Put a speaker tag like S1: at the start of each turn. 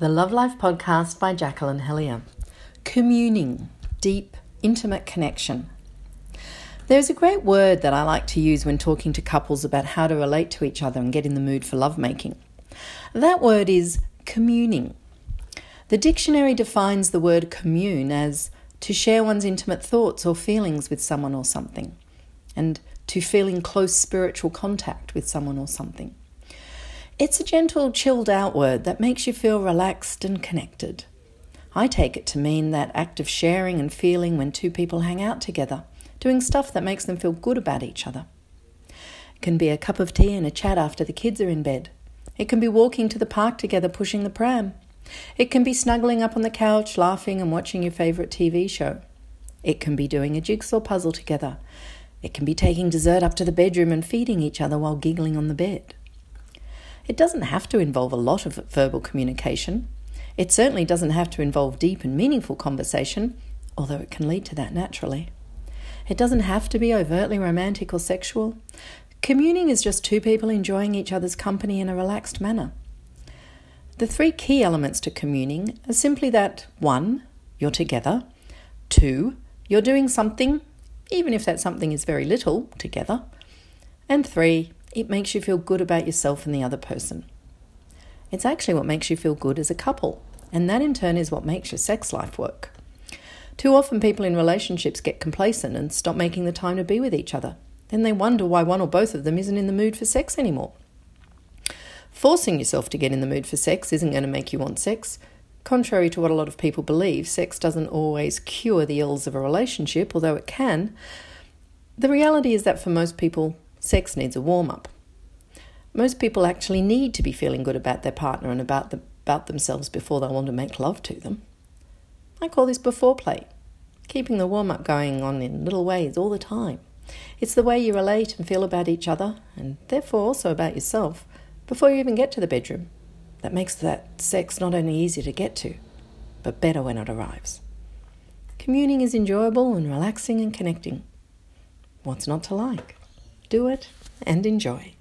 S1: The Love Life podcast by Jacqueline Hellyer. Communing, deep, intimate connection. There's a great word that I like to use when talking to couples about how to relate to each other and get in the mood for lovemaking. That word is communing. The dictionary defines the word commune as to share one's intimate thoughts or feelings with someone or something, and to feel in close spiritual contact with someone or something. It's a gentle, chilled out word that makes you feel relaxed and connected. I take it to mean that act of sharing and feeling when two people hang out together, doing stuff that makes them feel good about each other. It can be a cup of tea and a chat after the kids are in bed. It can be walking to the park together pushing the pram. It can be snuggling up on the couch, laughing and watching your favourite TV show. It can be doing a jigsaw puzzle together. It can be taking dessert up to the bedroom and feeding each other while giggling on the bed. It doesn't have to involve a lot of verbal communication. It certainly doesn't have to involve deep and meaningful conversation, although it can lead to that naturally. It doesn't have to be overtly romantic or sexual. Communing is just two people enjoying each other's company in a relaxed manner. The three key elements to communing are simply that one, you're together, two, you're doing something, even if that something is very little, together, and three, it makes you feel good about yourself and the other person. It's actually what makes you feel good as a couple, and that in turn is what makes your sex life work. Too often, people in relationships get complacent and stop making the time to be with each other. Then they wonder why one or both of them isn't in the mood for sex anymore. Forcing yourself to get in the mood for sex isn't going to make you want sex. Contrary to what a lot of people believe, sex doesn't always cure the ills of a relationship, although it can. The reality is that for most people, sex needs a warm up. Most people actually need to be feeling good about their partner and about, the, about themselves before they want to make love to them. I call this before play, keeping the warm up going on in little ways all the time. It's the way you relate and feel about each other, and therefore also about yourself, before you even get to the bedroom. That makes that sex not only easier to get to, but better when it arrives. Communing is enjoyable and relaxing and connecting. What's not to like? Do it, and enjoy.